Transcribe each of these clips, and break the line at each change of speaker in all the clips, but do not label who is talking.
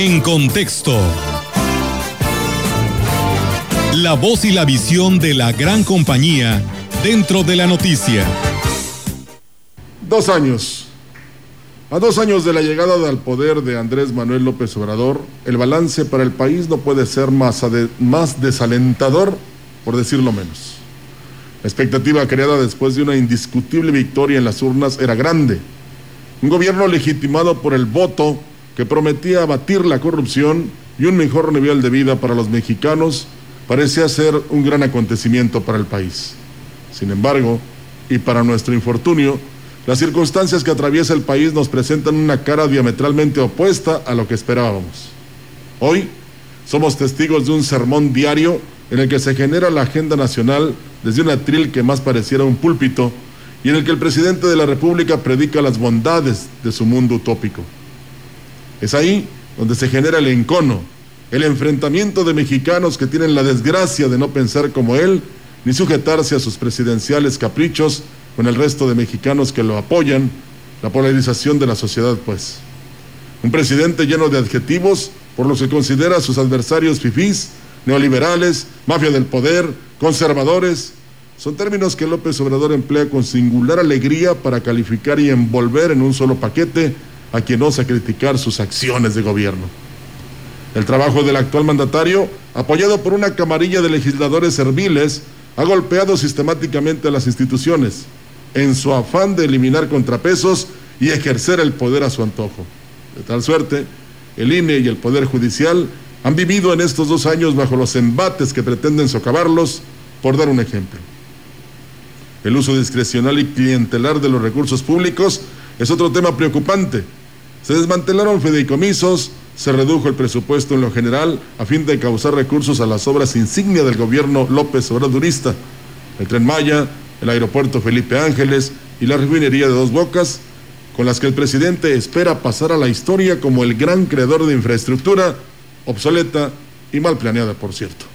En contexto. La voz y la visión de la gran compañía dentro de la noticia.
Dos años. A dos años de la llegada al poder de Andrés Manuel López Obrador, el balance para el país no puede ser más, más desalentador, por decirlo menos. La expectativa creada después de una indiscutible victoria en las urnas era grande. Un gobierno legitimado por el voto que prometía abatir la corrupción y un mejor nivel de vida para los mexicanos parecía ser un gran acontecimiento para el país. Sin embargo, y para nuestro infortunio, las circunstancias que atraviesa el país nos presentan una cara diametralmente opuesta a lo que esperábamos. Hoy somos testigos de un sermón diario en el que se genera la agenda nacional desde un atril que más pareciera un púlpito y en el que el presidente de la República predica las bondades de su mundo utópico. Es ahí donde se genera el encono, el enfrentamiento de mexicanos que tienen la desgracia de no pensar como él ni sujetarse a sus presidenciales caprichos con el resto de mexicanos que lo apoyan, la polarización de la sociedad, pues. Un presidente lleno de adjetivos por los que considera a sus adversarios fifís, neoliberales, mafia del poder, conservadores. Son términos que López Obrador emplea con singular alegría para calificar y envolver en un solo paquete a quien osa criticar sus acciones de gobierno. El trabajo del actual mandatario, apoyado por una camarilla de legisladores serviles, ha golpeado sistemáticamente a las instituciones en su afán de eliminar contrapesos y ejercer el poder a su antojo. De tal suerte, el INE y el Poder Judicial han vivido en estos dos años bajo los embates que pretenden socavarlos, por dar un ejemplo. El uso discrecional y clientelar de los recursos públicos es otro tema preocupante. Se desmantelaron fideicomisos, se redujo el presupuesto en lo general a fin de causar recursos a las obras insignia del gobierno López Obradurista, el tren Maya, el aeropuerto Felipe Ángeles y la refinería de Dos Bocas, con las que el presidente espera pasar a la historia como el gran creador de infraestructura obsoleta y mal planeada, por cierto.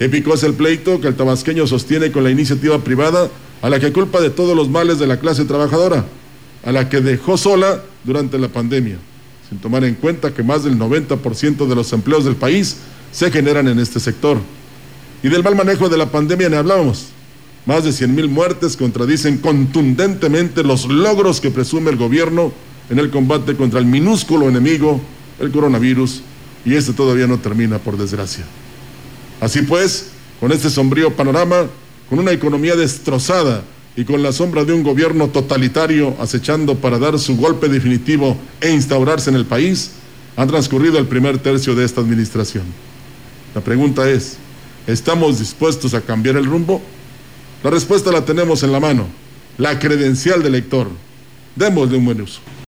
Épico es el pleito que el tabasqueño sostiene con la iniciativa privada a la que culpa de todos los males de la clase trabajadora a la que dejó sola durante la pandemia, sin tomar en cuenta que más del 90% de los empleos del país se generan en este sector. Y del mal manejo de la pandemia ni hablábamos. Más de 100 mil muertes contradicen contundentemente los logros que presume el gobierno en el combate contra el minúsculo enemigo, el coronavirus, y este todavía no termina, por desgracia. Así pues, con este sombrío panorama, con una economía destrozada, y con la sombra de un gobierno totalitario acechando para dar su golpe definitivo e instaurarse en el país, han transcurrido el primer tercio de esta administración. La pregunta es, ¿estamos dispuestos a cambiar el rumbo? La respuesta la tenemos en la mano, la credencial del lector. Démosle un buen uso.